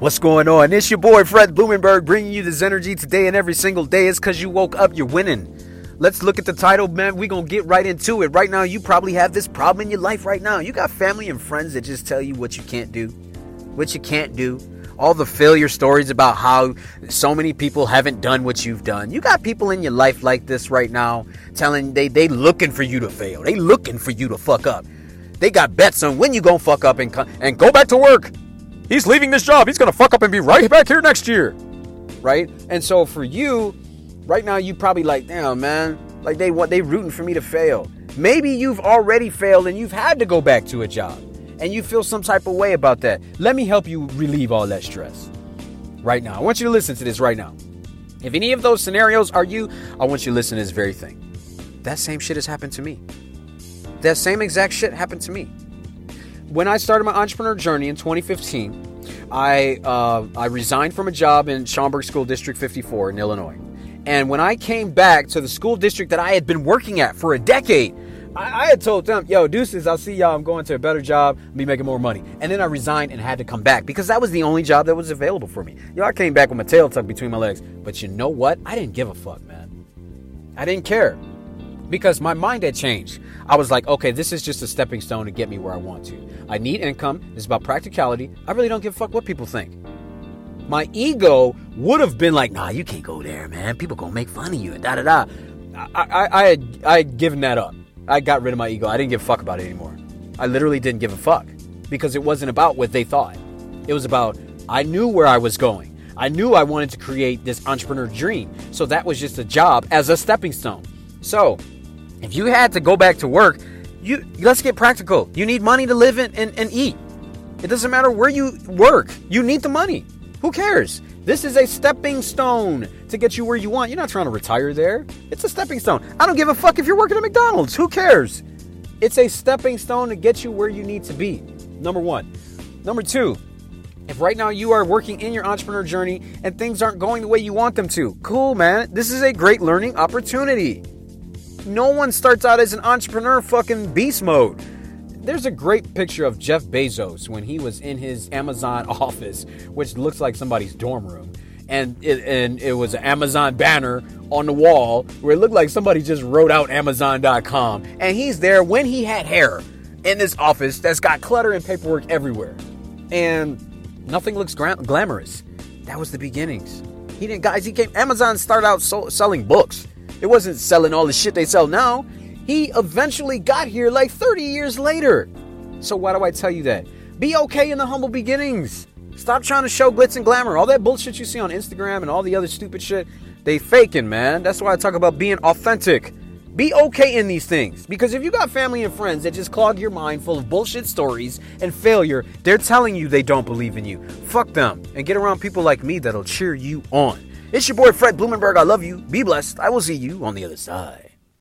What's going on? It's your boy Fred Blumenberg bringing you this energy today and every single day. It's because you woke up, you're winning. Let's look at the title, man. We're going to get right into it. Right now, you probably have this problem in your life right now. You got family and friends that just tell you what you can't do, what you can't do. All the failure stories about how so many people haven't done what you've done. You got people in your life like this right now telling they they looking for you to fail. They looking for you to fuck up. They got bets on when you gonna fuck up and and go back to work. He's leaving this job. He's going to fuck up and be right back here next year. Right? And so for you, right now you probably like, damn, man, like they want they rooting for me to fail. Maybe you've already failed and you've had to go back to a job and you feel some type of way about that. Let me help you relieve all that stress. Right now. I want you to listen to this right now. If any of those scenarios are you, I want you to listen to this very thing. That same shit has happened to me. That same exact shit happened to me when I started my entrepreneur journey in 2015, I uh, I resigned from a job in Schaumburg School District 54 in Illinois. And when I came back to the school district that I had been working at for a decade, I, I had told them, yo, deuces, I'll see y'all. I'm going to a better job, be making more money. And then I resigned and had to come back because that was the only job that was available for me. Yo, I came back with my tail tucked between my legs. But you know what? I didn't give a fuck, man. I didn't care because my mind had changed. I was like, okay, this is just a stepping stone to get me where I want to. I need income. It's about practicality. I really don't give a fuck what people think. My ego would have been like, nah, you can't go there, man. People gonna make fun of you and da da da. I, I, I, had, I had given that up. I got rid of my ego. I didn't give a fuck about it anymore. I literally didn't give a fuck because it wasn't about what they thought. It was about, I knew where I was going. I knew I wanted to create this entrepreneur dream. So that was just a job as a stepping stone. So if you had to go back to work, you let's get practical. You need money to live in and, and eat. It doesn't matter where you work. You need the money. Who cares? This is a stepping stone to get you where you want. You're not trying to retire there. It's a stepping stone. I don't give a fuck if you're working at McDonald's. Who cares? It's a stepping stone to get you where you need to be. Number one. Number two, if right now you are working in your entrepreneur journey and things aren't going the way you want them to, cool, man. This is a great learning opportunity. No one starts out as an entrepreneur fucking beast mode. There's a great picture of Jeff Bezos when he was in his Amazon office, which looks like somebody's dorm room. And it, and it was an Amazon banner on the wall where it looked like somebody just wrote out Amazon.com. And he's there when he had hair in this office that's got clutter and paperwork everywhere. And nothing looks gra- glamorous. That was the beginnings. He didn't, guys, he came, Amazon started out so, selling books. It wasn't selling all the shit they sell now. He eventually got here like 30 years later. So why do I tell you that? Be okay in the humble beginnings. Stop trying to show glitz and glamour. All that bullshit you see on Instagram and all the other stupid shit, they faking, man. That's why I talk about being authentic. Be okay in these things. Because if you got family and friends that just clog your mind full of bullshit stories and failure, they're telling you they don't believe in you. Fuck them and get around people like me that'll cheer you on. It's your boy Fred Blumenberg. I love you. Be blessed. I will see you on the other side.